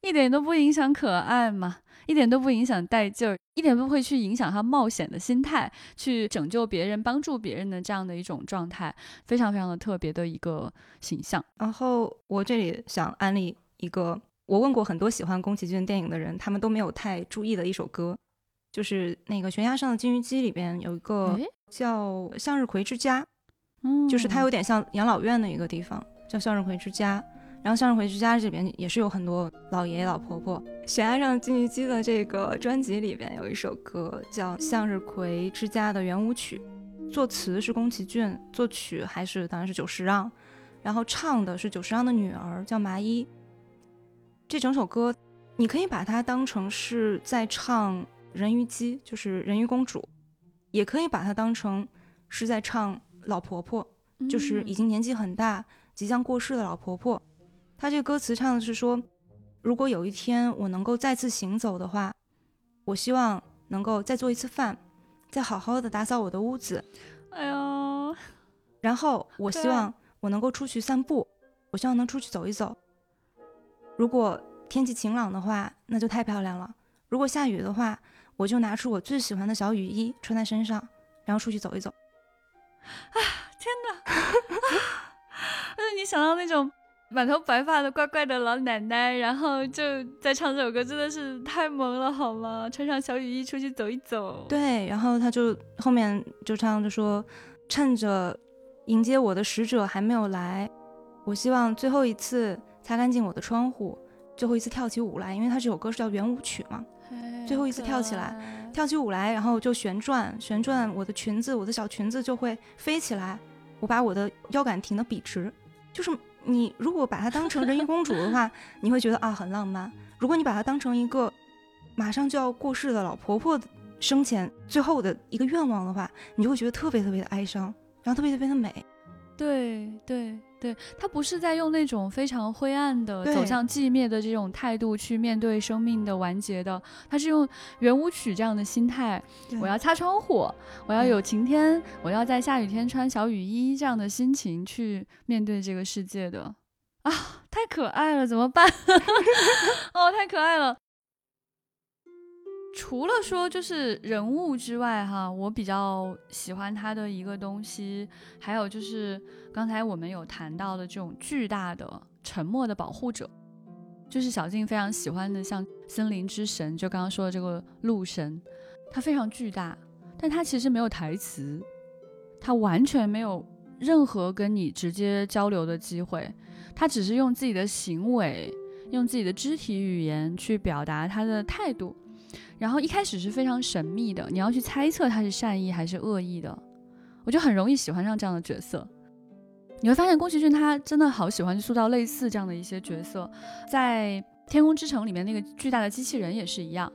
一点都不影响可爱嘛，一点都不影响带劲儿，一点都不会去影响她冒险的心态，去拯救别人、帮助别人的这样的一种状态，非常非常的特别的一个形象。然后我这里想安利一个。我问过很多喜欢宫崎骏电影的人，他们都没有太注意的一首歌，就是那个《悬崖上的金鱼姬》里边有一个叫《向日葵之家》，嗯，就是它有点像养老院的一个地方，叫向日葵之家。然后向日葵之家这边也是有很多老爷爷老婆婆。《悬崖上的金鱼姬》的这个专辑里边有一首歌叫《向日葵之家的圆舞曲》，作词是宫崎骏，作曲还是当然是久石让，然后唱的是久石让的女儿叫麻衣。这整首歌，你可以把它当成是在唱人鱼姬，就是人鱼公主，也可以把它当成是在唱老婆婆，就是已经年纪很大、即将过世的老婆婆。她这个歌词唱的是说，如果有一天我能够再次行走的话，我希望能够再做一次饭，再好好的打扫我的屋子。哎呦，然后我希望我能够出去散步，我希望能出去走一走。如果天气晴朗的话，那就太漂亮了。如果下雨的话，我就拿出我最喜欢的小雨衣穿在身上，然后出去走一走。啊，天哪！那 [LAUGHS] 你想到那种满头白发的怪怪的老奶奶，然后就在唱这首歌，真的是太萌了，好吗？穿上小雨衣出去走一走。对，然后他就后面就唱着说：“趁着迎接我的使者还没有来，我希望最后一次。”擦干净我的窗户，最后一次跳起舞来，因为它这首歌是叫圆舞曲嘛。最后一次跳起来，跳起舞来，然后就旋转，旋转我的裙子，我的小裙子就会飞起来。我把我的腰杆挺得笔直。就是你如果把它当成人 [LAUGHS] 鱼公主的话，你会觉得啊很浪漫；如果你把它当成一个马上就要过世的老婆婆生前最后的一个愿望的话，你就会觉得特别特别的哀伤，然后特别特别的美。对对对，他不是在用那种非常灰暗的走向寂灭的这种态度去面对生命的完结的，他是用圆舞曲这样的心态，我要擦窗户，我要有晴天，我要在下雨天穿小雨衣这样的心情去面对这个世界的啊，太可爱了，怎么办？[LAUGHS] 哦，太可爱了。除了说就是人物之外，哈，我比较喜欢他的一个东西，还有就是刚才我们有谈到的这种巨大的沉默的保护者，就是小静非常喜欢的，像森林之神，就刚刚说的这个鹿神，他非常巨大，但他其实没有台词，他完全没有任何跟你直接交流的机会，他只是用自己的行为，用自己的肢体语言去表达他的态度。然后一开始是非常神秘的，你要去猜测他是善意还是恶意的，我就很容易喜欢上这样的角色。你会发现宫崎骏他真的好喜欢去塑造类似这样的一些角色，在《天空之城》里面那个巨大的机器人也是一样，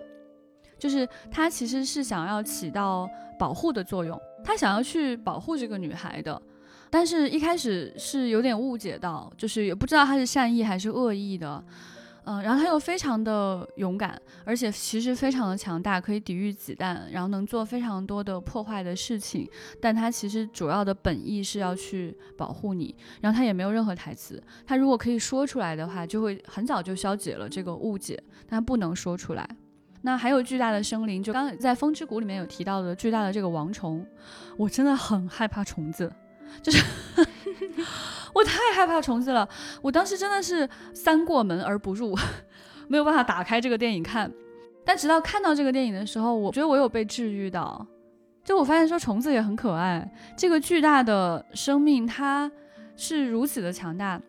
就是他其实是想要起到保护的作用，他想要去保护这个女孩的，但是一开始是有点误解到，就是也不知道他是善意还是恶意的。嗯，然后他又非常的勇敢，而且其实非常的强大，可以抵御子弹，然后能做非常多的破坏的事情。但他其实主要的本意是要去保护你。然后他也没有任何台词，他如果可以说出来的话，就会很早就消解了这个误解。但他不能说出来。那还有巨大的生灵，就刚在风之谷里面有提到的巨大的这个王虫，我真的很害怕虫子，就是。[LAUGHS] 我太害怕虫子了，我当时真的是三过门而不入，[LAUGHS] 没有办法打开这个电影看。但直到看到这个电影的时候，我觉得我有被治愈到。就我发现说虫子也很可爱，这个巨大的生命它是如此的强大，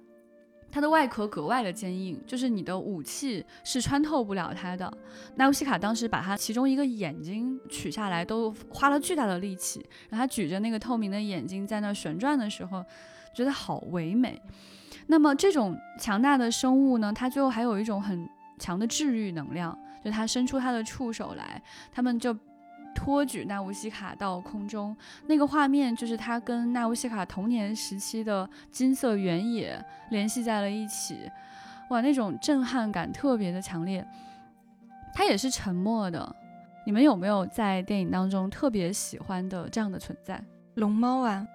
它的外壳格外的坚硬，就是你的武器是穿透不了它的。纳乌西卡当时把它其中一个眼睛取下来，都花了巨大的力气，然后他举着那个透明的眼睛在那旋转的时候。觉得好唯美，那么这种强大的生物呢？它最后还有一种很强的治愈能量，就它伸出它的触手来，他们就托举纳乌西卡到空中，那个画面就是他跟纳乌西卡童年时期的金色原野联系在了一起，哇，那种震撼感特别的强烈。它也是沉默的，你们有没有在电影当中特别喜欢的这样的存在？龙猫啊。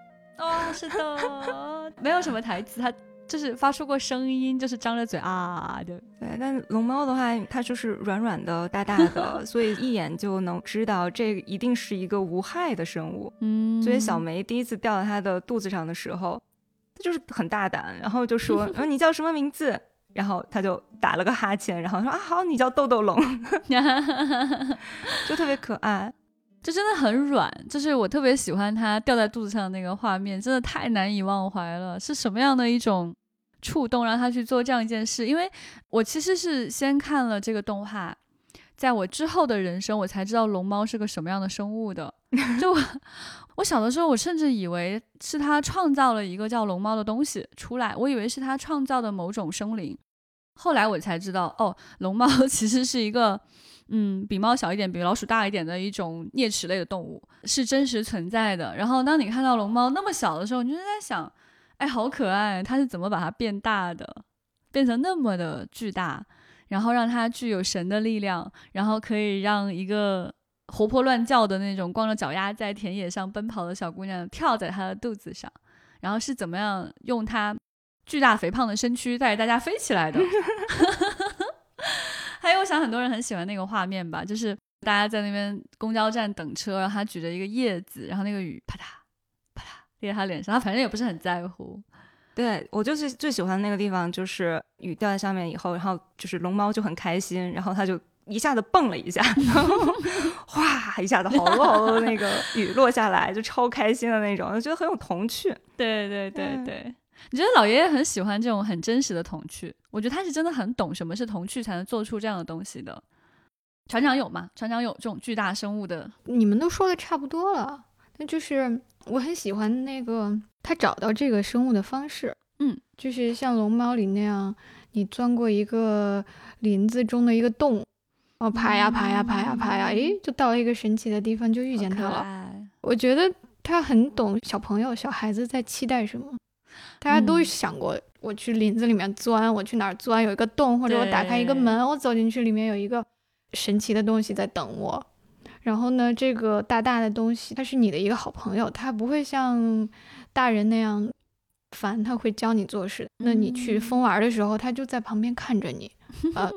哦，是的，[LAUGHS] 没有什么台词，它就是发出过声音，就是张着嘴啊的。对，但龙猫的话，它就是软软的、大大的，[LAUGHS] 所以一眼就能知道这一定是一个无害的生物。嗯，所以小梅第一次掉到它的肚子上的时候，它就是很大胆，然后就说：“嗯，[LAUGHS] 你叫什么名字？”然后它就打了个哈欠，然后说：“啊，好，你叫豆豆龙。”就特别可爱。就真的很软，就是我特别喜欢它掉在肚子上的那个画面，真的太难以忘怀了。是什么样的一种触动让他去做这样一件事？因为我其实是先看了这个动画，在我之后的人生，我才知道龙猫是个什么样的生物的。就我小的时候，我甚至以为是他创造了一个叫龙猫的东西出来，我以为是他创造的某种生灵。后来我才知道，哦，龙猫 [LAUGHS] 其实是一个。嗯，比猫小一点，比老鼠大一点的一种啮齿类的动物是真实存在的。然后，当你看到龙猫那么小的时候，你就在想，哎，好可爱，它是怎么把它变大的，变成那么的巨大，然后让它具有神的力量，然后可以让一个活泼乱叫的那种光着脚丫在田野上奔跑的小姑娘跳在它的肚子上，然后是怎么样用它巨大肥胖的身躯带着大家飞起来的。[LAUGHS] 还有，我想很多人很喜欢那个画面吧，就是大家在那边公交站等车，然后他举着一个叶子，然后那个雨啪嗒啪嗒滴在他脸上，他反正也不是很在乎。对我就是最喜欢那个地方，就是雨掉在上面以后，然后就是龙猫就很开心，然后他就一下子蹦了一下，然后 [LAUGHS] 哗一下子好多好多那个雨落下来，就超开心的那种，就觉得很有童趣。对对对对。你觉得老爷爷很喜欢这种很真实的童趣？我觉得他是真的很懂什么是童趣，才能做出这样的东西的。船长有吗？船长有这种巨大生物的？你们都说的差不多了，那就是我很喜欢那个他找到这个生物的方式。嗯，就是像龙猫里那样，你钻过一个林子中的一个洞，哦，爬呀爬呀爬呀爬呀，诶，就到了一个神奇的地方，就遇见他了。我觉得他很懂小朋友、小孩子在期待什么。大家都想过，我去林子里面钻，我去哪儿钻，有一个洞，或者我打开一个门，我走进去，里面有一个神奇的东西在等我。然后呢，这个大大的东西，它是你的一个好朋友，它不会像大人那样烦，他会教你做事。那你去疯玩的时候，他就在旁边看着你，[LAUGHS] 呃，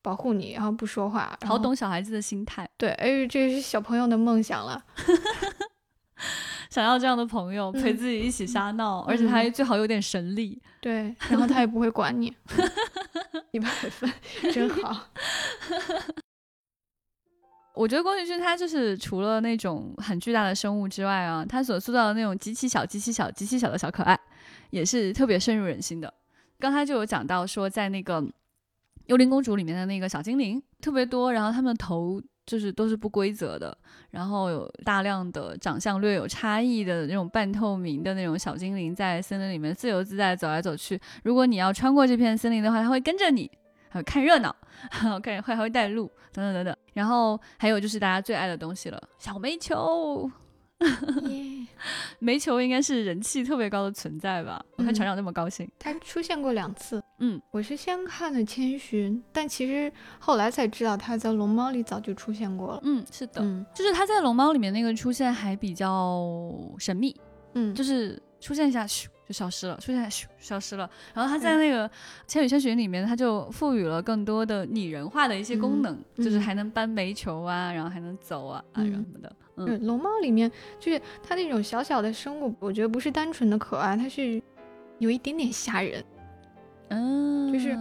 保护你，然后不说话。好懂小孩子的心态。对，哎，这是小朋友的梦想了。[LAUGHS] 想要这样的朋友陪自己一起瞎闹，而且他最好有点神力。对，[LAUGHS] 然后他也不会管你，[LAUGHS] 一百分，真好。[LAUGHS] 我觉得宫崎骏他就是除了那种很巨大的生物之外啊，他所塑造的那种极其小、极其小、极其小的小可爱，也是特别深入人心的。刚才就有讲到说，在那个《幽灵公主》里面的那个小精灵特别多，然后他们头。就是都是不规则的，然后有大量的长相略有差异的那种半透明的那种小精灵在森林里面自由自在走来走去。如果你要穿过这片森林的话，它会跟着你，还会看热闹，看会还会带路等等等等。然后还有就是大家最爱的东西了，小煤球。[LAUGHS] 煤球应该是人气特别高的存在吧？我看船长那么高兴，他出现过两次。嗯，我是先看的千寻，但其实后来才知道他在龙猫里早就出现过了。嗯，是的，就是他在龙猫里面那个出现还比较神秘。嗯，就是出现一下咻就消失了，出现咻消失了。然后他在那个千与千寻里面，他就赋予了更多的拟人化的一些功能，就是还能搬煤球啊，然后还能走啊啊然后什么的。嗯，龙猫里面就是它那种小小的生物，我觉得不是单纯的可爱，它是有一点点吓人。嗯，就是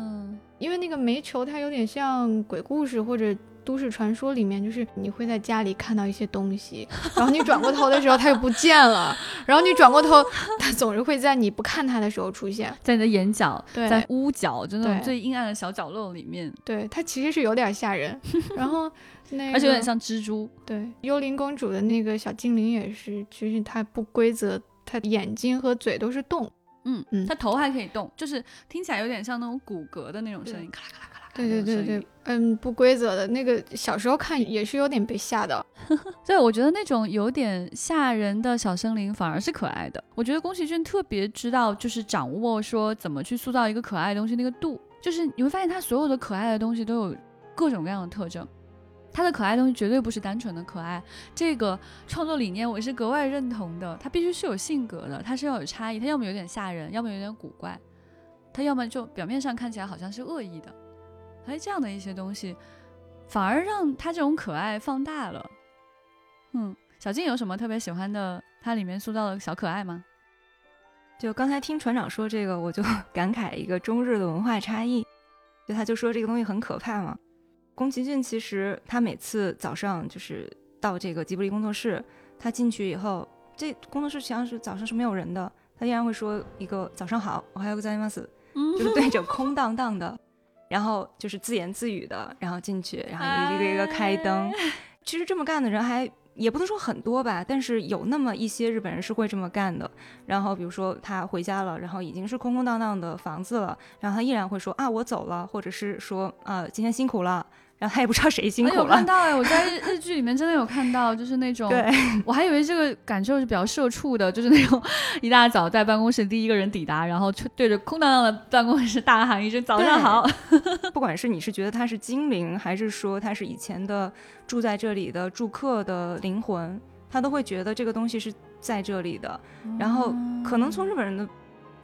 因为那个煤球，它有点像鬼故事或者都市传说里面，就是你会在家里看到一些东西，然后你转过头的时候它又不见了，然后你转过头，它总是会在你不看它的时候出现在你的眼角，对，在屋角，就那种最阴暗的小角落里面。对，它其实是有点吓人，[LAUGHS] 然后。而且有点像蜘蛛。对，幽灵公主的那个小精灵也是，其实它不规则，它眼睛和嘴都是动。嗯嗯，它头还可以动，就是听起来有点像那种骨骼的那种声音，咔啦咔啦。对对对对，嗯，不规则的那个，小时候看也是有点被吓到。[LAUGHS] 对，我觉得那种有点吓人的小生灵反而是可爱的。我觉得宫崎骏特别知道，就是掌握说怎么去塑造一个可爱的东西那个度，就是你会发现他所有的可爱的东西都有各种各样的特征。他的可爱东西绝对不是单纯的可爱，这个创作理念我是格外认同的。他必须是有性格的，他是要有差异，他要么有点吓人，要么有点古怪，他要么就表面上看起来好像是恶意的。哎，这样的一些东西，反而让他这种可爱放大了。嗯，小静有什么特别喜欢的？它里面塑造的小可爱吗？就刚才听船长说这个，我就 [LAUGHS] 感慨一个中日的文化差异。就他就说这个东西很可怕嘛。宫崎骏其实他每次早上就是到这个吉卜力工作室，他进去以后，这工作室实际上是早上是没有人的，他依然会说一个早上好，我还有个在 mas，就是对着空荡荡的，然后就是自言自语的，然后进去，然后一个一个开灯。其实这么干的人还也不能说很多吧，但是有那么一些日本人是会这么干的。然后比如说他回家了，然后已经是空空荡荡的房子了，然后他依然会说啊我走了，或者是说啊今天辛苦了。然后他也不知道谁辛苦了。有看到哎，我在日日剧里面真的有看到，就是那种，对我还以为这个感受是比较社畜的，就是那种一大早在办公室第一个人抵达，然后对着空荡荡的办公室大喊一声早上好。[LAUGHS] 不管是你是觉得他是精灵，还是说他是以前的住在这里的住客的灵魂，他都会觉得这个东西是在这里的。然后可能从日本人的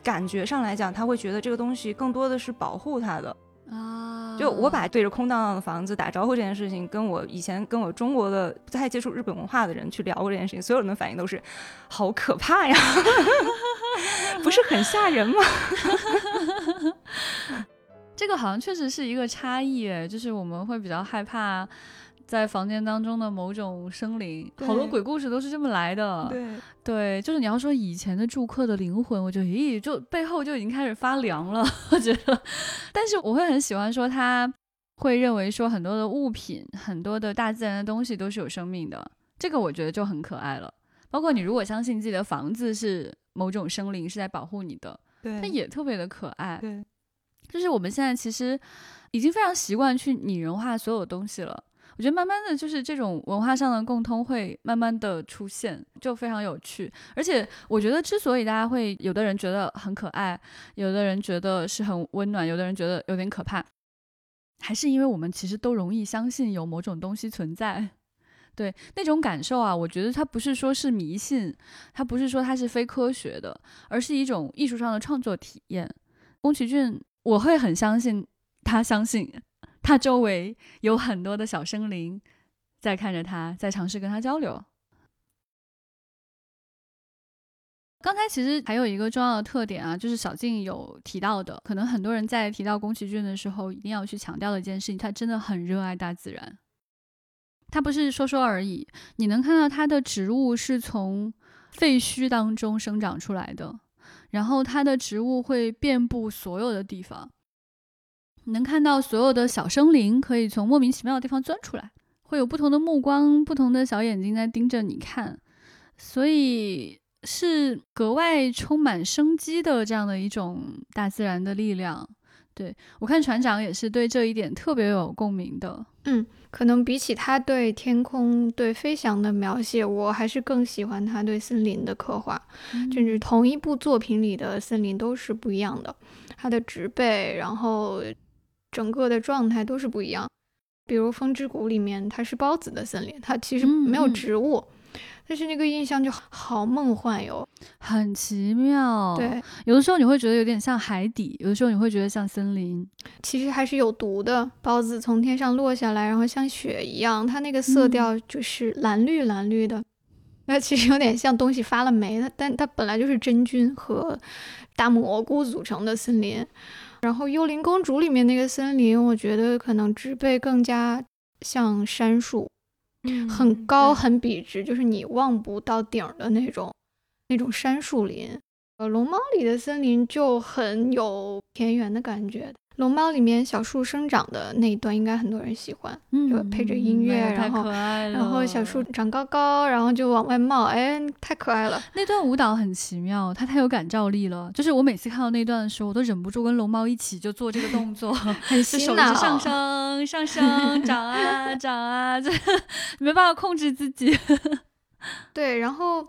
感觉上来讲，他会觉得这个东西更多的是保护他的。啊！就我把对着空荡荡的房子打招呼这件事情，跟我以前跟我中国的不太接触日本文化的人去聊过这件事情，所有人的反应都是好可怕呀，[LAUGHS] 不是很吓人吗？这个好像确实是一个差异，哎，就是我们会比较害怕。在房间当中的某种生灵，好多鬼故事都是这么来的。对，对，就是你要说以前的住客的灵魂，我觉得咦，就背后就已经开始发凉了。[LAUGHS] 我觉得，但是我会很喜欢说，他会认为说很多的物品，很多的大自然的东西都是有生命的。这个我觉得就很可爱了。包括你如果相信自己的房子是某种生灵是在保护你的，对，它也特别的可爱。对，就是我们现在其实已经非常习惯去拟人化所有东西了。我觉得慢慢的就是这种文化上的共通会慢慢的出现，就非常有趣。而且我觉得之所以大家会有的人觉得很可爱，有的人觉得是很温暖，有的人觉得有点可怕，还是因为我们其实都容易相信有某种东西存在。对那种感受啊，我觉得它不是说是迷信，它不是说它是非科学的，而是一种艺术上的创作体验。宫崎骏，我会很相信他，相信他周围有很多的小生灵在看着他，在尝试跟他交流。刚才其实还有一个重要的特点啊，就是小静有提到的，可能很多人在提到宫崎骏的时候，一定要去强调的一件事情，他真的很热爱大自然。他不是说说而已，你能看到他的植物是从废墟当中生长出来的，然后他的植物会遍布所有的地方，能看到所有的小生灵可以从莫名其妙的地方钻出来，会有不同的目光、不同的小眼睛在盯着你看，所以是格外充满生机的这样的一种大自然的力量。对我看船长也是对这一点特别有共鸣的。嗯，可能比起他对天空、对飞翔的描写，我还是更喜欢他对森林的刻画。甚至同一部作品里的森林都是不一样的，它的植被，然后整个的状态都是不一样。比如《风之谷》里面，它是孢子的森林，它其实没有植物。但是那个印象就好梦幻哟，很奇妙。对，有的时候你会觉得有点像海底，有的时候你会觉得像森林。其实还是有毒的，孢子从天上落下来，然后像雪一样，它那个色调就是蓝绿蓝绿的。那其实有点像东西发了霉它，但它本来就是真菌和大蘑菇组成的森林。然后《幽灵公主》里面那个森林，我觉得可能植被更加像杉树。很高很笔直，就是你望不到顶的那种，那种杉树林。呃，龙猫里的森林就很有田园的感觉。龙猫里面小树生长的那一段，应该很多人喜欢，就配着音乐，然后然后小树长高高，然后就往外冒，哎，太可爱了。那段舞蹈很奇妙，它太有感召力了。就是我每次看到那段的时候，我都忍不住跟龙猫一起就做这个动作，[LAUGHS] 很手脑，上升上升，长啊长啊，[LAUGHS] 这没办法控制自己。[LAUGHS] 对，然后《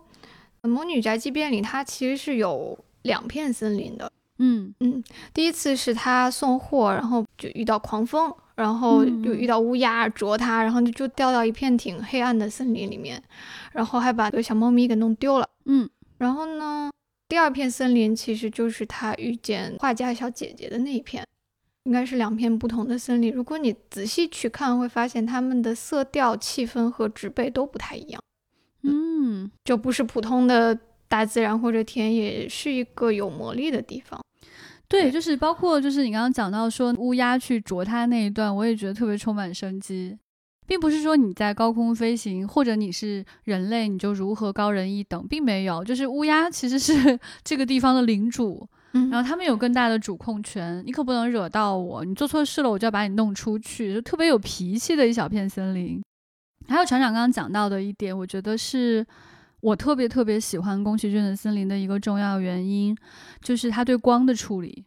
魔女宅急便》里，它其实是有两片森林的。嗯嗯，第一次是他送货，然后就遇到狂风，然后又遇到乌鸦啄他，然后就就掉到一片挺黑暗的森林里面，然后还把个小猫咪给弄丢了。嗯，然后呢，第二片森林其实就是他遇见画家小姐姐的那一片，应该是两片不同的森林。如果你仔细去看，会发现它们的色调、气氛和植被都不太一样。嗯，就不是普通的大自然或者田野，是一个有魔力的地方。对，就是包括就是你刚刚讲到说乌鸦去啄它那一段，我也觉得特别充满生机，并不是说你在高空飞行或者你是人类你就如何高人一等，并没有，就是乌鸦其实是 [LAUGHS] 这个地方的领主，然后他们有更大的主控权，你可不能惹到我，你做错事了我就要把你弄出去，就特别有脾气的一小片森林。还有船长刚刚讲到的一点，我觉得是。我特别特别喜欢宫崎骏的森林的一个重要原因，就是他对光的处理。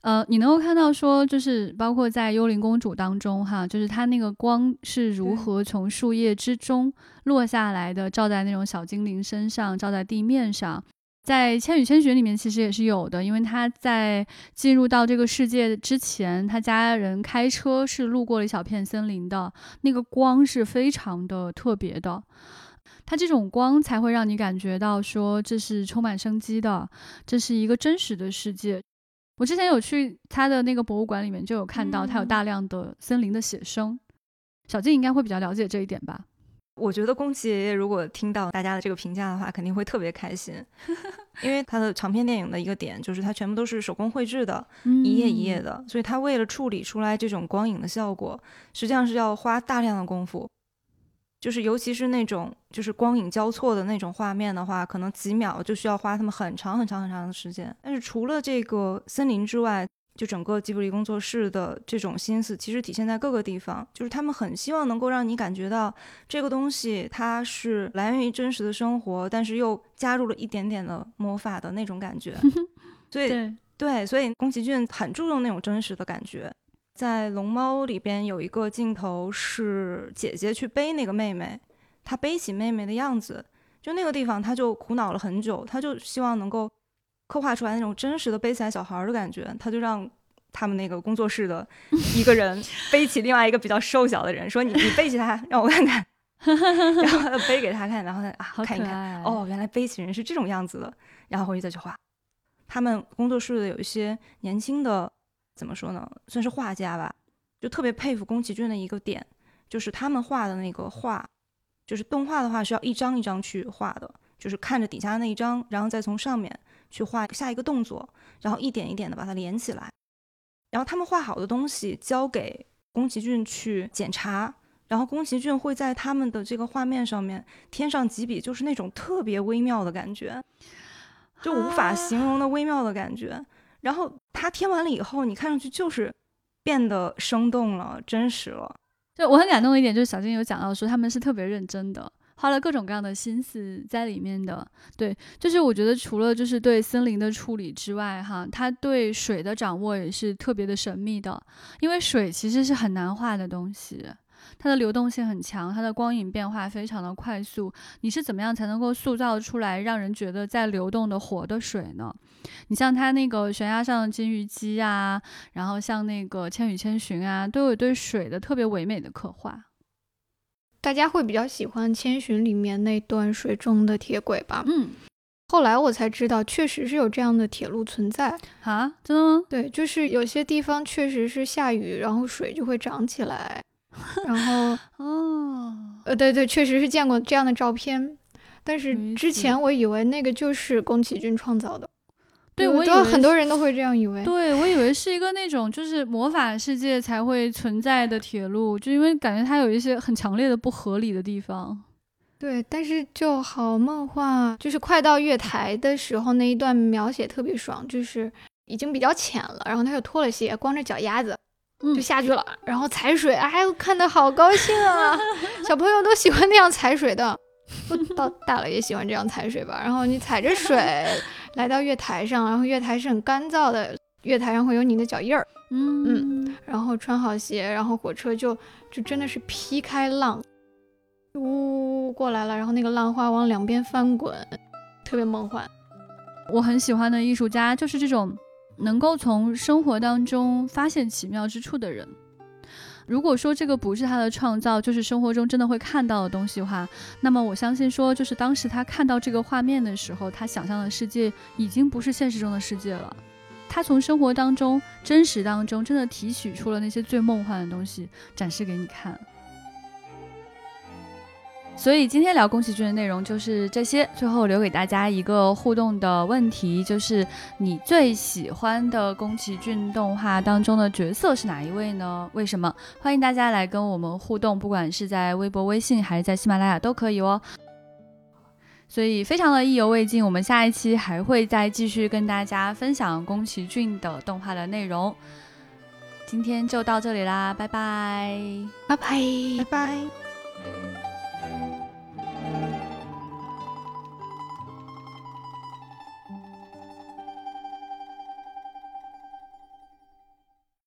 呃，你能够看到说，就是包括在《幽灵公主》当中，哈，就是它那个光是如何从树叶之中落下来的，照在那种小精灵身上，照在地面上。在《千与千寻》里面其实也是有的，因为他在进入到这个世界之前，他家人开车是路过了一小片森林的，那个光是非常的特别的。它这种光才会让你感觉到说这是充满生机的，这是一个真实的世界。我之前有去他的那个博物馆里面，就有看到他有大量的森林的写生。小静应该会比较了解这一点吧？我觉得宫崎爷爷如果听到大家的这个评价的话，肯定会特别开心，[LAUGHS] 因为他的长篇电影的一个点就是它全部都是手工绘制的，一页一页的，所以他为了处理出来这种光影的效果，实际上是要花大量的功夫。就是，尤其是那种就是光影交错的那种画面的话，可能几秒就需要花他们很长很长很长的时间。但是除了这个森林之外，就整个吉卜力工作室的这种心思，其实体现在各个地方。就是他们很希望能够让你感觉到这个东西它是来源于真实的生活，但是又加入了一点点的魔法的那种感觉。[LAUGHS] 所以，对，所以宫崎骏很注重那种真实的感觉。在《龙猫》里边有一个镜头是姐姐去背那个妹妹，她背起妹妹的样子，就那个地方，她就苦恼了很久，她就希望能够刻画出来那种真实的背起来小孩的感觉，她就让他们那个工作室的一个人 [LAUGHS] 背起另外一个比较瘦小的人，说：“你你背起他，让我看看。[LAUGHS] ”然后背给他看，然后他啊看一看，哦，原来背起人是这种样子的，然后回去再去画。他们工作室的有一些年轻的。怎么说呢？算是画家吧，就特别佩服宫崎骏的一个点，就是他们画的那个画，就是动画的话是要一张一张去画的，就是看着底下的那一张，然后再从上面去画下一个动作，然后一点一点的把它连起来。然后他们画好的东西交给宫崎骏去检查，然后宫崎骏会在他们的这个画面上面添上几笔，就是那种特别微妙的感觉，就无法形容的微妙的感觉。[LAUGHS] 然后他填完了以后，你看上去就是变得生动了、真实了。就我很感动的一点，就是小金有讲到说他们是特别认真的，花了各种各样的心思在里面的。对，就是我觉得除了就是对森林的处理之外，哈，他对水的掌握也是特别的神秘的，因为水其实是很难画的东西。它的流动性很强，它的光影变化非常的快速。你是怎么样才能够塑造出来让人觉得在流动的活的水呢？你像它那个悬崖上的金鱼姬啊，然后像那个千与千寻啊，都有对水的特别唯美的刻画。大家会比较喜欢千寻里面那段水中的铁轨吧？嗯，后来我才知道，确实是有这样的铁路存在啊？真的吗？对，就是有些地方确实是下雨，然后水就会涨起来。然后 [LAUGHS] 哦，呃，对对，确实是见过这样的照片，但是之前我以为那个就是宫崎骏创造的，对我有很多人都会这样以为，对我以为是一个那种就是魔法世界才会存在的铁路，就因为感觉它有一些很强烈的不合理的地方，对，但是就好梦幻，就是快到月台的时候那一段描写特别爽，就是已经比较浅了，然后他又脱了鞋，光着脚丫子。就下去了，然后踩水，哎，看的好高兴啊！[LAUGHS] 小朋友都喜欢那样踩水的，到大了也喜欢这样踩水吧。然后你踩着水 [LAUGHS] 来到月台上，然后月台是很干燥的，月台上会有你的脚印儿，嗯嗯，然后穿好鞋，然后火车就就真的是劈开浪，呜过来了，然后那个浪花往两边翻滚，特别梦幻。我很喜欢的艺术家就是这种。能够从生活当中发现奇妙之处的人，如果说这个不是他的创造，就是生活中真的会看到的东西的话，那么我相信说，就是当时他看到这个画面的时候，他想象的世界已经不是现实中的世界了。他从生活当中、真实当中，真的提取出了那些最梦幻的东西，展示给你看。所以今天聊宫崎骏的内容就是这些。最后留给大家一个互动的问题，就是你最喜欢的宫崎骏动画当中的角色是哪一位呢？为什么？欢迎大家来跟我们互动，不管是在微博、微信还是在喜马拉雅都可以哦。所以非常的意犹未尽，我们下一期还会再继续跟大家分享宫崎骏的动画的内容。今天就到这里啦，拜拜，拜拜，拜拜。